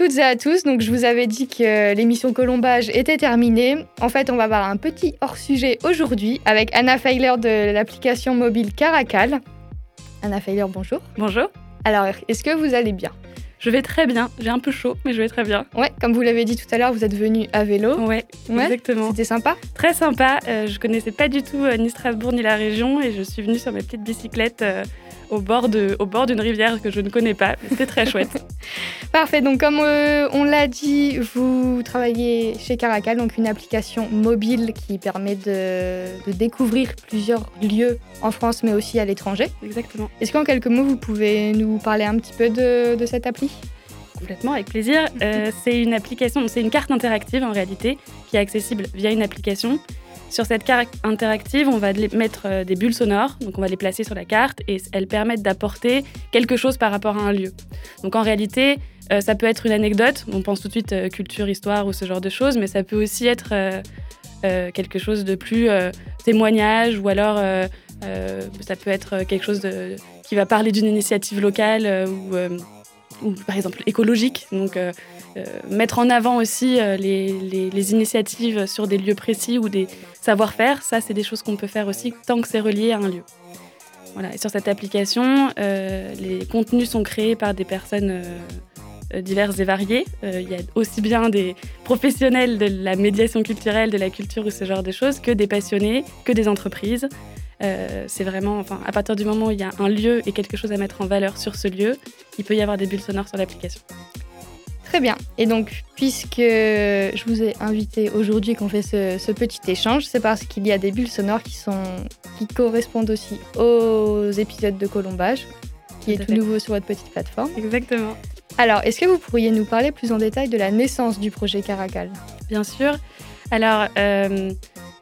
toutes et à tous. Donc, je vous avais dit que l'émission Colombage était terminée. En fait, on va avoir un petit hors-sujet aujourd'hui avec Anna Feiler de l'application mobile Caracal. Anna Feiler, bonjour. Bonjour. Alors, est-ce que vous allez bien? Je vais très bien. J'ai un peu chaud, mais je vais très bien. Ouais, comme vous l'avez dit tout à l'heure, vous êtes venu à vélo. Ouais, exactement. C'était sympa Très sympa. Euh, je connaissais pas du tout euh, ni Strasbourg ni la région et je suis venue sur mes petites bicyclettes. Euh, au bord, de, au bord d'une rivière que je ne connais pas. C'était très chouette. Parfait. Donc, comme euh, on l'a dit, vous travaillez chez Caracal, donc une application mobile qui permet de, découvrir plusieurs lieux en France, mais aussi à l'étranger. Exactement. Est-ce qu'en quelques mots, vous pouvez nous parler un petit peu de, de cette appli? Complètement, avec plaisir. Euh, c'est une application, c'est une carte interactive en réalité, qui est accessible via une application sur cette carte interactive, on va mettre euh, des bulles sonores, donc on va les placer sur la carte et elles permettent d'apporter quelque chose par rapport à un lieu. Donc en réalité, euh, ça peut être une anecdote, on pense tout de suite euh, culture, histoire ou ce genre de choses, mais ça peut aussi être quelque chose de plus témoignage ou alors ça peut être quelque chose qui va parler d'une initiative locale ou par exemple écologique. Donc euh, euh, mettre en avant aussi euh, les, les, initiatives sur des lieux précis ou des savoir-faire, ça c'est des choses qu'on peut faire aussi tant que c'est relié à un lieu. Voilà. Et sur cette application, les contenus sont créés par des personnes diverses et variées. Il y a aussi bien des professionnels de la médiation culturelle, de la culture ou ce genre de choses, que des passionnés, que des entreprises. Euh, c'est vraiment, enfin, à partir du moment où il y a un lieu et quelque chose à mettre en valeur sur ce lieu, il peut y avoir des bulles sonores sur l'application. Très bien. Et donc, puisque je vous ai invité aujourd'hui qu'on fait ce, petit échange, c'est parce qu'il y a des bulles sonores qui, sont, qui correspondent aussi aux épisodes de Colombage, qui est tout nouveau sur votre petite plateforme. Exactement. Alors, est-ce que vous pourriez nous parler plus en détail de la naissance du projet Caracal? Bien sûr. Alors, euh,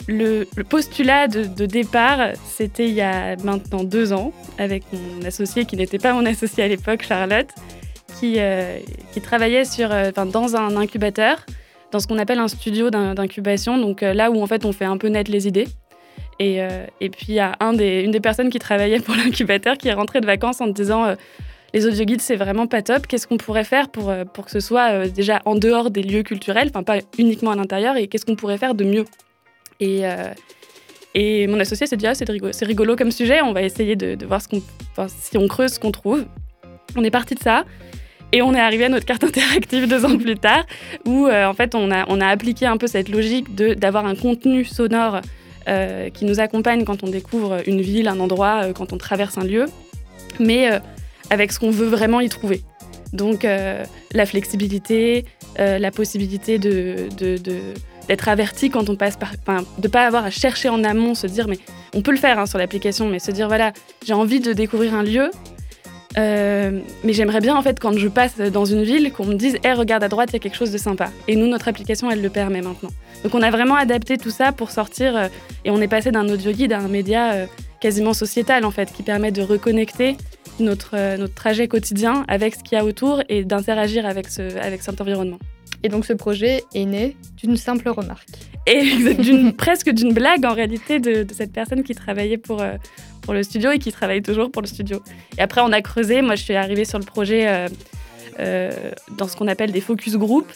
le, postulat de, départ, c'était il y a maintenant deux ans, avec mon associé qui n'était pas mon associé à l'époque, Charlotte, qui, euh, travaillait sur, euh, dans un incubateur, dans ce qu'on appelle un studio d'incubation, donc là où en fait on fait un peu naître les idées. Et, puis il y a une des personnes qui travaillait pour l'incubateur qui est rentrée de vacances en disant les audio guides c'est vraiment pas top. Qu'est-ce qu'on pourrait faire pour, pour que ce soit déjà en dehors des lieux culturels, enfin pas uniquement à l'intérieur, et qu'est-ce qu'on pourrait faire de mieux? Et, euh, et mon associé s'est dit ah, c'est rigolo, comme sujet, on va essayer de, voir si on creuse ce qu'on trouve. On est parti de ça. Et on est arrivé à notre carte interactive deux ans plus tard, où euh, en fait on a, on a appliqué un peu cette logique d'avoir un contenu sonore euh, qui nous accompagne quand on découvre une ville, un endroit, quand on traverse un lieu, mais avec ce qu'on veut vraiment y trouver. Donc la flexibilité, la possibilité de, d'être averti quand on passe par. Enfin, de pas avoir à chercher en amont, se dire, mais on peut le faire hein, sur l'application, mais se dire, voilà, j'ai envie de découvrir un lieu. Euh, mais j'aimerais bien en fait quand je passe dans une ville qu'on me dise hey, regarde à droite il y a quelque chose de sympa et nous notre application elle le permet maintenant donc on a vraiment adapté tout ça pour sortir euh, et on est passé d'un audio guide à un média euh, quasiment sociétal en fait qui permet de reconnecter notre, notre trajet quotidien avec ce qu'il y a autour et d'interagir avec, ce, avec cet environnement et donc ce projet est né d'une simple remarque. Et presque d'une blague en réalité de, cette personne qui travaillait pour, euh, pour le studio et qui travaille toujours pour le studio. Et après on a creusé, moi je suis arrivée sur le projet euh, euh, dans ce qu'on appelle des focus group.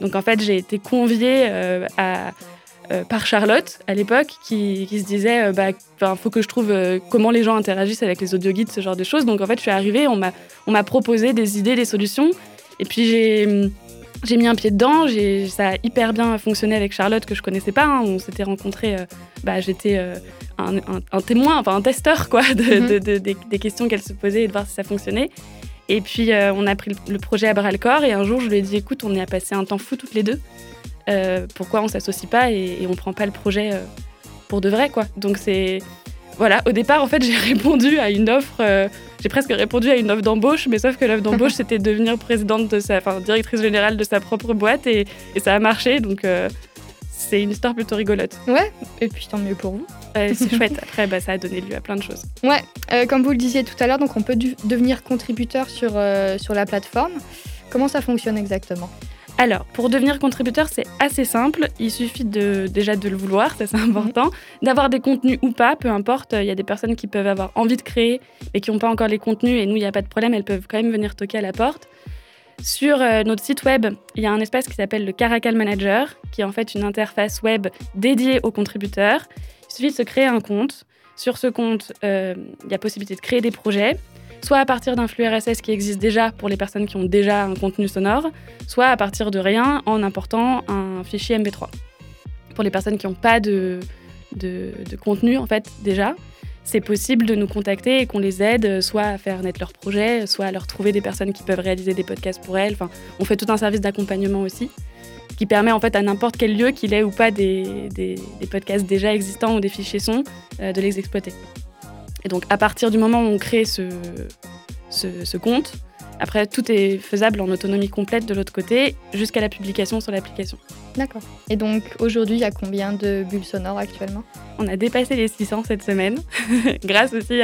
Donc en fait j'ai été conviée à, par Charlotte à l'époque qui, qui, se disait bah faut que je trouve comment les gens interagissent avec les audio guides ce genre de choses donc en fait je suis arrivée on m'a on m'a proposé des idées des solutions et puis j'ai j'ai mis un pied dedans, ça a hyper bien fonctionné avec Charlotte que je connaissais pas. Hein. On s'était rencontrés, euh, bah, j'étais euh, un, témoin, enfin un testeur quoi, mhm. des, questions qu'elle se posait et de voir si ça fonctionnait. Et puis euh, on a pris le projet à bras le corps et un jour je lui ai dit écoute, on est à passer un temps fou toutes les deux. Pourquoi on s'associe pas et, et, on prend pas le projet pour de vrai quoi. Donc c'est voilà, au départ, en fait, j'ai répondu à une offre, euh, j'ai presque répondu à une offre d'embauche, mais sauf que l'offre d'embauche, c'était devenir présidente de sa, enfin, directrice générale de sa propre boîte et, ça a marché, donc euh, c'est une histoire plutôt rigolote. Ouais, et puis tant mieux pour vous. c'est chouette. Après, bah, ça a donné lieu à plein de choses. Ouais, euh, comme vous le disiez tout à l'heure, donc on peut devenir contributeur sur, sur la plateforme. Comment ça fonctionne exactement? Alors, pour devenir contributeur, c'est assez simple. Il suffit de, déjà de le vouloir, ça c'est important. D'avoir des contenus ou pas, peu importe. Il y a des personnes qui peuvent avoir envie de créer et qui n'ont pas encore les contenus. Et nous, il n'y a pas de problème, elles peuvent quand même venir toquer à la porte. Sur notre site web, il y a un espace qui s'appelle le Caracal Manager, qui est en fait une interface web dédiée aux contributeurs. Il suffit de se créer un compte. Sur ce compte, il y a possibilité de créer des projets soit à partir d'un flux RSS qui existe déjà pour les personnes qui ont déjà un contenu sonore, soit à partir de rien en important un fichier MP3. Pour les personnes qui n'ont pas de, de, contenu en fait déjà, c'est possible de nous contacter et qu'on les aide soit à faire naître leur projet, soit à leur trouver des personnes qui peuvent réaliser des podcasts pour elles. Enfin, on fait tout un service d'accompagnement aussi, qui permet en fait à n'importe quel lieu qu'il ait ou pas des, des, podcasts déjà existants ou des fichiers son, euh, de les exploiter. Et donc, à partir du moment où on crée ce, ce, compte, après, tout est faisable en autonomie complète de l'autre côté, jusqu'à la publication sur l'application. D'accord. Et donc, aujourd'hui, il y a combien de bulles sonores actuellement? On a dépassé les 600 cette semaine, grâce aussi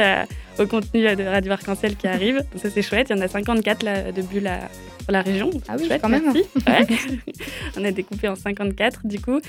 au contenu de Radio Arc-en-Ciel qui arrive. ça, c'est chouette. Il y en a 54 là, de bulles à, pour la région. Ah oui, quand même. on a découpé en 54, du coup.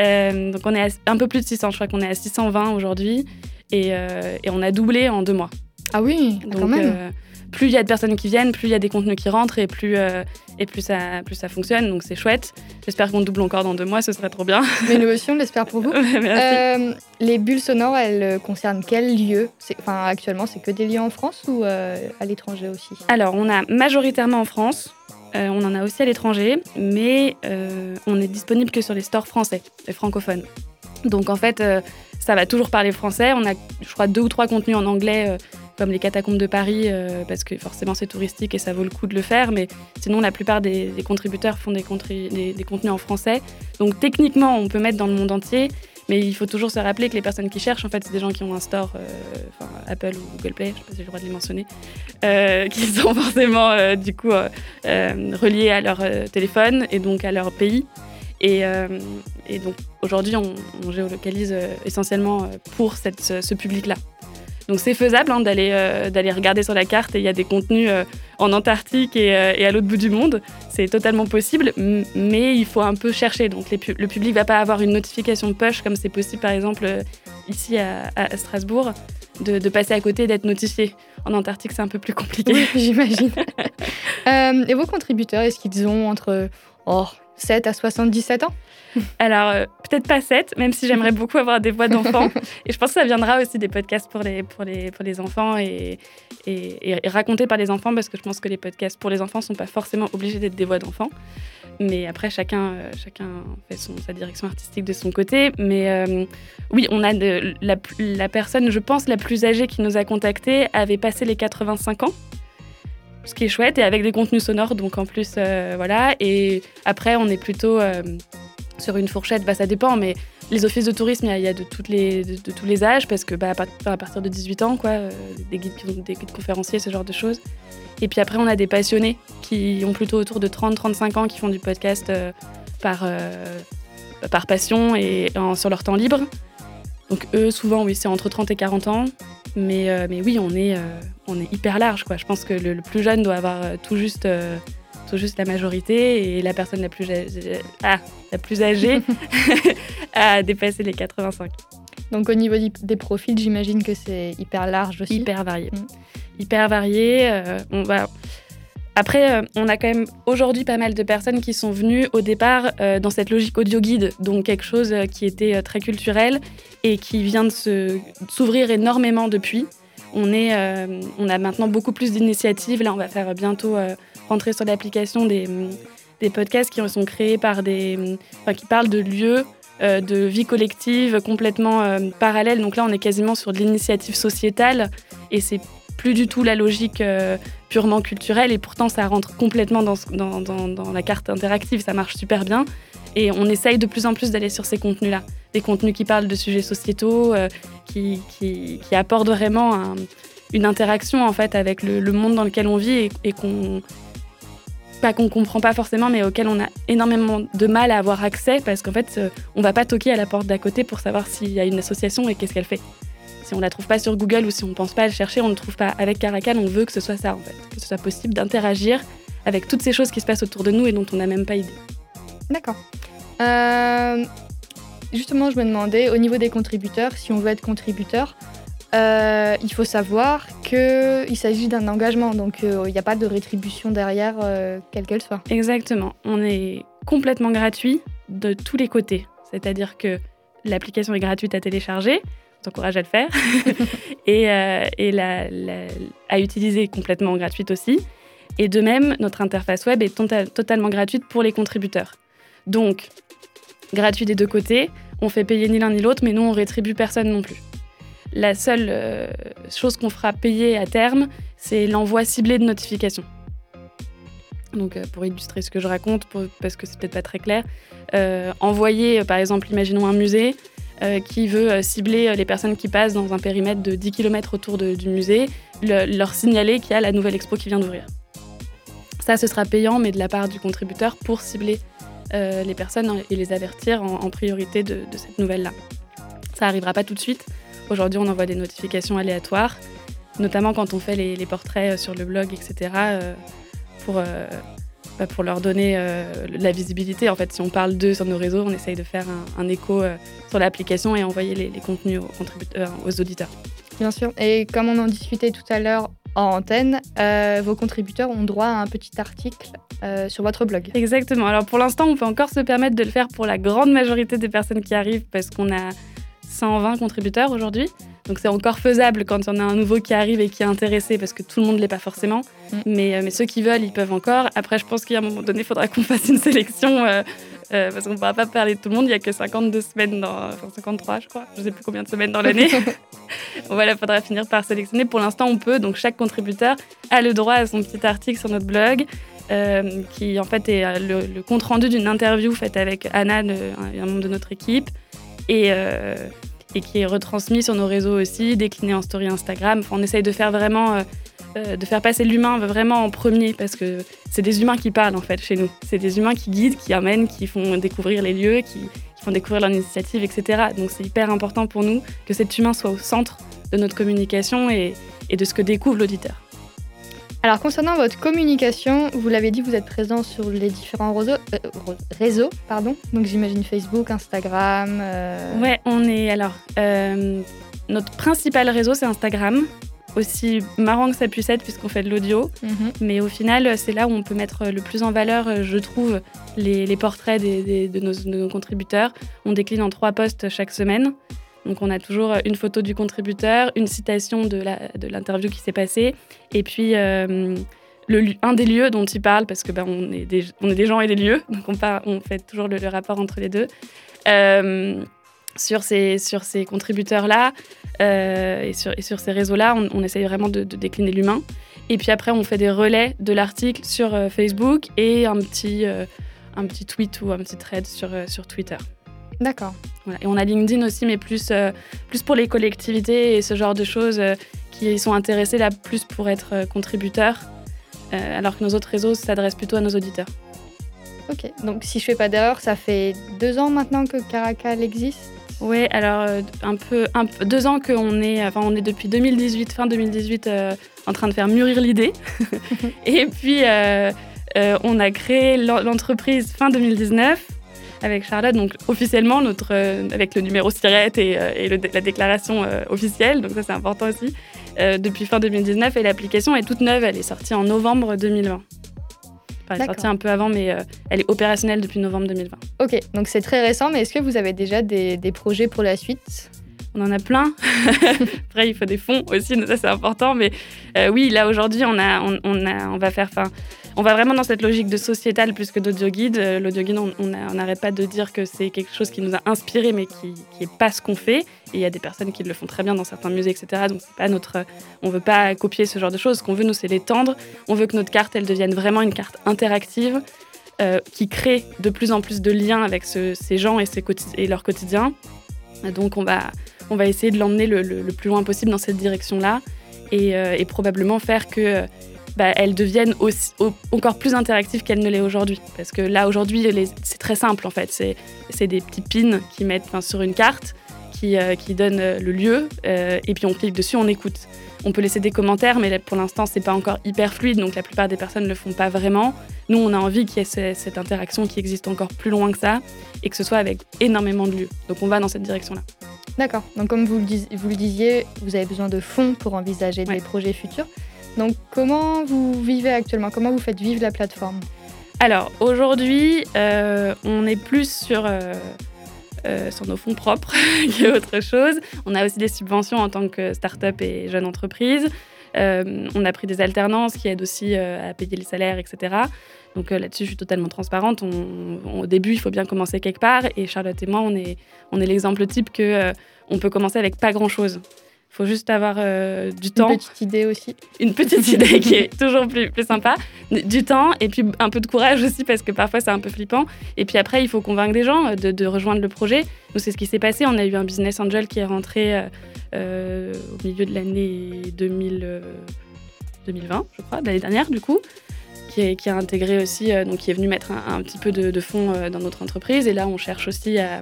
Euh, donc, on est un peu plus de 600. Je crois qu'on est à 620 aujourd'hui. Euh, et, on a doublé en deux mois. Ah oui, quand même. Euh, plus il y a de personnes qui viennent, plus il y a des contenus qui rentrent et plus, euh, et plus, ça, plus ça fonctionne. Donc c'est chouette. J'espère qu'on double encore dans deux mois, ce serait trop bien. Mais nous aussi, on l'espère pour vous. les bulles sonores, elles concernent quel lieu? Enfin, Actuellement, c'est que des lieux en France ou à l'étranger aussi? Alors, on a majoritairement en France. on en a aussi à l'étranger, mais on est disponible que sur les stores français, les francophones. Donc en fait, ça va toujours parler français. On a, je crois, deux ou trois contenus en anglais, euh, comme les catacombes de Paris, euh, parce que forcément c'est touristique et ça vaut le coup de le faire. Mais sinon, la plupart des, contributeurs font des, contenus en français. Donc techniquement, on peut mettre dans le monde entier. Mais il faut toujours se rappeler que les personnes qui cherchent, en fait, c'est des gens qui ont un store, euh, Apple ou Google Play, je ne sais pas si j'ai le droit de les mentionner, qui sont forcément du coup reliés à leur téléphone et donc à leur pays. Euh, et, donc aujourd'hui, on, géolocalise euh, essentiellement euh, pour ce, public-là. Donc c'est faisable hein, d'aller d'aller regarder sur la carte et il y a des contenus en Antarctique et, à l'autre bout du monde. C'est totalement possible, mais il faut un peu chercher. Donc le public va pas avoir une notification push comme c'est possible par exemple ici à, Strasbourg de, passer à côté d'être notifié. En Antarctique, c'est un peu plus compliqué. j'imagine. et vos contributeurs, est-ce qu'ils ont entre oh, 7 à 77 ans Alors, euh, peut-être pas 7, même si j'aimerais beaucoup avoir des voix d'enfants. et je pense que ça viendra aussi des podcasts pour les, pour les, pour les enfants et, et, racontés par les enfants, parce que je pense que les podcasts pour les enfants ne sont pas forcément obligés d'être des voix d'enfants. Mais après, chacun, euh, chacun fait son, sa direction artistique de son côté. Mais euh, oui, on a de, la, la personne, je pense, la plus âgée qui nous a contactés avait passé les 85 ans ce qui est chouette, et avec des contenus sonores, donc en plus, euh, voilà. Et après, on est plutôt euh, sur une fourchette, bah, ça dépend, mais les offices de tourisme, il y, a de, toutes les, de, tous les âges, parce que bah, à partir de 18 ans, quoi, euh, des, guides, des guides conférenciers, ce genre de choses. Et puis après, on a des passionnés qui ont plutôt autour de 30-35 ans, qui font du podcast par, par passion et sur leur temps libre. Donc eux, souvent, oui, c'est entre 30 et 40 ans. Mais, mais oui, on est, on est hyper large. Quoi. Je pense que le, plus jeune doit avoir euh, tout juste, euh, tout juste la majorité et la personne la plus, ah, la plus âgée a dépassé les 85. Donc au niveau des profils, j'imagine que c'est hyper large aussi. Hyper varié. Mm. Hyper varié. Euh, on va... Après, on a quand même aujourd'hui pas mal de personnes qui sont venues au départ dans cette logique audio guide, donc quelque chose qui était très culturel et qui vient de s'ouvrir énormément depuis. Euh, on a maintenant beaucoup plus d'initiatives. Là, on va faire bientôt euh, rentrer sur l'application des, podcasts qui sont créés par des. Qui parlent de lieux euh, de vie collective complètement parallèles. Donc là, on est quasiment sur de l'initiative sociétale et c'est plus du tout la logique purement culturelle et pourtant ça rentre complètement dans, la carte interactive, ça marche super bien et on essaye de plus en plus d'aller sur ces contenus-là des contenus qui parlent de sujets sociétaux, euh, qui, qui, apportent vraiment une interaction en fait avec le, monde dans lequel on vit et, qu'on pas qu'on comprend pas forcément, mais auquel on a énormément de mal à avoir accès parce qu'en fait, euh, on va pas toquer à la porte d'à côté pour savoir s'il y a une association et qu'est-ce qu'elle fait. Si on la trouve pas sur Google ou si on pense pas à le chercher, on ne trouve pas. Avec Caracal, on veut que ce soit ça en fait, que ce soit possible d'interagir avec toutes ces choses qui se passent autour de nous et dont on n'a même pas idée. D'accord. Euh, justement, je me demandais, au niveau des contributeurs, si on veut être contributeur, euh, il faut savoir qu'il s'agit d'un engagement, donc il n'y a pas de rétribution derrière, quelle qu'elle soit. Exactement. On est complètement gratuit de tous les côtés. C'est-à-dire que l'application est gratuite à télécharger, on t'encourage à le faire, et, à utiliser complètement gratuite aussi. Et de même, notre interface web est tota-, totalement gratuite pour les contributeurs. Donc, gratuit des deux côtés, on fait payer ni l'un ni l'autre, mais nous, on rétribue personne non plus. La seule euh, chose qu'on fera payer à terme, c'est l'envoi ciblé de notifications. Donc, euh, pour illustrer ce que je raconte, parce que c'est peut-être pas très clair, euh, envoyer, par exemple, imaginons un musée qui veut cibler les personnes qui passent dans un périmètre de 10 km autour du musée, leur signaler qu'il y a la nouvelle expo qui vient d'ouvrir. Ça, ce sera payant, mais de la part du contributeur pour cibler les personnes et les avertir en, priorité de, cette nouvelle-là. Ça n'arrivera pas tout de suite. Aujourd'hui, on envoie des notifications aléatoires, notamment quand on fait les, portraits euh, sur le blog, etc., euh, pour, bah, pour leur donner la visibilité. En fait, si on parle d'eux sur nos réseaux, on essaye de faire un, écho sur l'application et envoyer les, contenus aux auditeurs. Bien sûr. Et comme on en discutait tout à l'heure en antenne, euh, vos contributeurs ont droit à un petit article euh, sur votre blog. Exactement. Alors pour l'instant, on peut encore se permettre de le faire pour la grande majorité des personnes qui arrivent parce qu'on a 120 contributeurs aujourd'hui. Donc c'est encore faisable quand il y en a un nouveau qui arrive et qui est intéressé parce que tout le monde ne l'est pas forcément. Mm. Mais, euh, mais ceux qui veulent, ils peuvent encore. Après, je pense qu'à un moment donné, il faudra qu'on fasse une sélection euh, parce qu'on ne pourra pas parler de tout le monde. Il n'y a que 52 semaines, dans, enfin 53 je crois, je ne sais plus combien de semaines dans l'année. voilà, il faudra finir par sélectionner. Pour l'instant, on peut. Donc chaque contributeur a le droit à son petit article sur notre blog. Euh, qui en fait est euh, le, compte rendu d'une interview faite avec Anna, un membre de notre équipe, et, et, qui est retransmis sur nos réseaux aussi, décliné en story Instagram. on essaye de faire vraiment euh, de faire passer l'humain vraiment en premier parce que c'est des humains qui parlent en fait chez nous. C'est des humains qui guident, qui amènent, qui font découvrir les lieux, qui, font découvrir leur initiative, etc. Donc c'est hyper important pour nous que cet humain soit au centre de notre communication et, de ce que découvre l'auditeur. Alors concernant votre communication, vous l'avez dit, vous êtes présent sur les différents réseaux, euh, réseaux pardon. Donc j'imagine Facebook, Instagram. Euh... Ouais, on est alors notre principal réseau c'est Instagram aussi marrant que ça puisse être puisqu'on fait de l'audio. Mhm. Mais au final, c'est là où on peut mettre le plus en valeur, je trouve, les, portraits de, nos, contributeurs. On décline en trois postes chaque semaine. Donc on a toujours une photo du contributeur, une citation de l'interview qui s'est passée, et puis euh, le, un des lieux dont il parle, parce que ben, on, est des, on est des gens et des lieux, donc on, on fait toujours le, rapport entre les deux. Euh, sur ces, sur ces contributeurs-là euh, et, sur, et sur ces réseaux-là, on, essaye vraiment de, décliner l'humain. Et puis après, on fait des relais de l'article sur euh, Facebook et un petit, euh, un petit tweet ou un petit thread sur, sur Twitter. D'accord. Et on a LinkedIn aussi, mais plus, plus pour les collectivités et ce genre de choses qui sont intéressées là plus pour être contributeurs, alors que nos autres réseaux s'adressent plutôt à nos auditeurs. Ok, donc si je fais pas d'erreur, ça fait deux ans maintenant que Caracal existe? Oui, alors euh, un peu, un deux ans qu'on est, enfin on est depuis 2018, fin 2018, euh, en train de faire mûrir l'idée. et puis euh, on a créé l'entreprise fin 2019 avec Charlotte, donc officiellement notre, avec le numéro SIRET et, la déclaration officielle, donc ça c'est important aussi, depuis fin 2019 et l'application est toute neuve, elle est sortie en novembre 2020 elle est sortie un peu avant, mais euh, elle est opérationnelle depuis novembre 2020. Ok, donc c'est très récent, mais est-ce que vous avez déjà des, projets pour la suite? On en a plein. Après, il faut des fonds aussi, ça c'est important. Mais euh, oui, là aujourd'hui, on, a, on, a, on va faire. On va vraiment dans cette logique de sociétal plus que d'audio guide. Euh, l'audio guide, on n'arrête pas de dire que c'est quelque chose qui nous a inspiré, mais qui n'est pas ce qu'on fait. Et il y a des personnes qui le font très bien dans certains musées, etc. Donc c'est pas notre, on veut pas copier ce genre de choses. Ce qu'on veut, nous, c'est l'étendre. On veut que notre carte, elle devienne vraiment une carte interactive. Euh, qui crée de plus en plus de liens avec ces gens et, et leur quotidien. Donc on va, on va essayer de l'emmener le, plus loin possible dans cette direction-là et, euh, probablement faire que bah, elle devienne aussi, encore plus interactive qu'elle ne l'est aujourd'hui. Parce que là, aujourd'hui, c'est très simple en fait. C'est des petits pins qui mettent sur une carte, qui, euh, donnent euh, le lieu, euh, et puis on clique dessus, on écoute. On peut laisser des commentaires, mais pour l'instant, c'est pas encore hyper fluide, donc la plupart des personnes ne le font pas vraiment. Nous, on a envie qu'il y ait cette interaction qui existe encore plus loin que ça, et que ce soit avec énormément de lieux. Donc on va dans cette direction-là. D'accord. Donc comme vous le, vous le, disiez, vous avez besoin de fonds pour envisager des projets futurs. Donc comment vous vivez actuellement? Comment vous faites vivre la plateforme? Alors aujourd'hui, euh, on est plus sur, euh, euh, sur nos fonds propres qu'autre chose. On a aussi des subventions en tant que start-up et jeune entreprise. on a pris des alternances qui aident aussi à payer les salaires, etc. Donc là-dessus, je suis totalement transparente. au début, il faut bien commencer quelque part. Et Charlotte et moi, on est, on est l'exemple type que on peut commencer avec pas grand-chose. Il faut juste avoir euh, du temps. Une petite idée aussi. Une petite idée qui est toujours plus, plus sympa. Du temps et puis un peu de courage aussi parce que parfois c'est un peu flippant. Et puis après, il faut convaincre des gens euh, de, rejoindre le projet. Nous, c'est ce qui s'est passé. On a eu un business angel qui est rentré euh, au milieu de l'année 2020, je crois, l'année dernière du coup. Qui, qui, a intégré aussi, donc qui est venu mettre un, petit peu de, fonds dans notre entreprise. Et là, on cherche aussi à,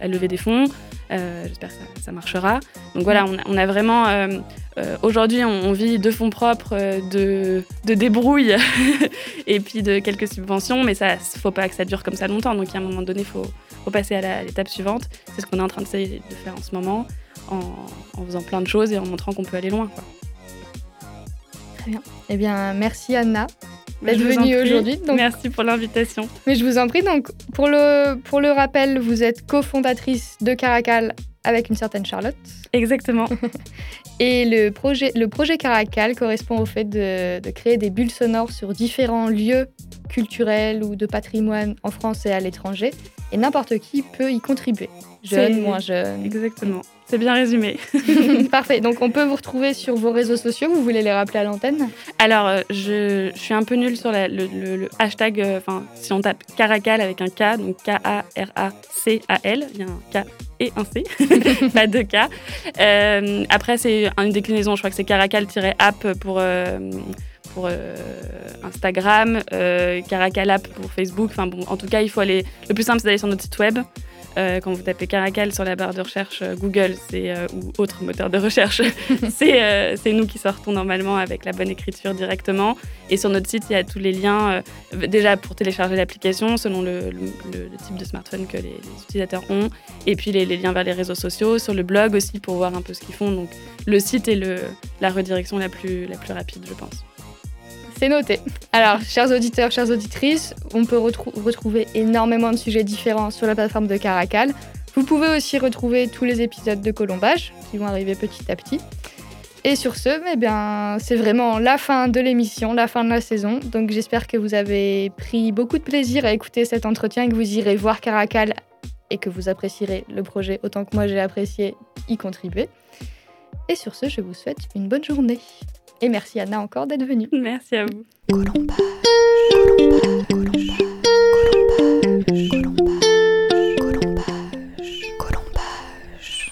à lever des fonds. Euh, j'espère que ça, marchera. Donc voilà, on a, vraiment. Euh, euh, aujourd'hui, on, vit de fonds propres, de, de débrouille et puis de quelques subventions, mais ça, faut pas que ça dure comme ça longtemps. Donc, à un moment donné, il faut, passer à l'étape suivante. C'est ce qu'on est en train de, de, faire en ce moment, en, faisant plein de choses et en montrant qu'on peut aller loin. Très bien. Eh bien, merci Anna d'être venue aujourd'hui. Merci pour l'invitation. Mais je vous en prie, donc pour le, pour le rappel, vous êtes cofondatrice de Caracal avec une certaine Charlotte. Exactement. Et le projet, le projet Caracal correspond au fait de, de, créer des bulles sonores sur différents lieux culturels ou de patrimoine en France et à l'étranger. Et n'importe qui peut y contribuer. Jeune, moins jeune. Exactement. C'est bien résumé. Parfait. Donc, on peut vous retrouver sur vos réseaux sociaux. Vous voulez les rappeler à l'antenne Alors, euh, je, suis un peu nulle sur le, hashtag. Euh, enfin, si on tape Caracal avec un K, donc K-A-R-A-C-A-L, il y a un K et un C, pas deux K. Euh, après, c'est une déclinaison. Je crois que c'est Caracal-app pour pour Instagram, Caracal App pour Facebook. Enfin bon, en tout cas, il faut aller. Le plus simple, c'est d'aller sur notre site web euh, quand vous tapez Caracal sur la barre de recherche euh, Google euh, ou autre moteur de recherche, c'est nous qui sortons normalement avec la bonne écriture directement. Et sur notre site, il y a tous les liens, déjà pour télécharger l'application selon le, type de smartphone que les, utilisateurs ont, et puis les, liens vers les réseaux sociaux, sur le blog aussi pour voir un peu ce qu'ils font. Donc le site est la redirection la plus rapide, je pense. C'est noté. Alors, chers auditeurs, chères auditrices, on peut retrouver énormément de sujets différents sur la plateforme de Caracal. Vous pouvez aussi retrouver tous les épisodes de Colombage qui vont arriver petit à petit. Et sur ce, eh bien, c'est vraiment la fin de l'émission, la fin de la saison. Donc j'espère que vous avez pris beaucoup de plaisir à écouter cet entretien et que vous irez voir Caracal et que vous apprécierez le projet autant que moi j'ai apprécié y contribuer. Et sur ce, je vous souhaite une bonne journée. Et merci Anna encore d'être venue. Merci à vous.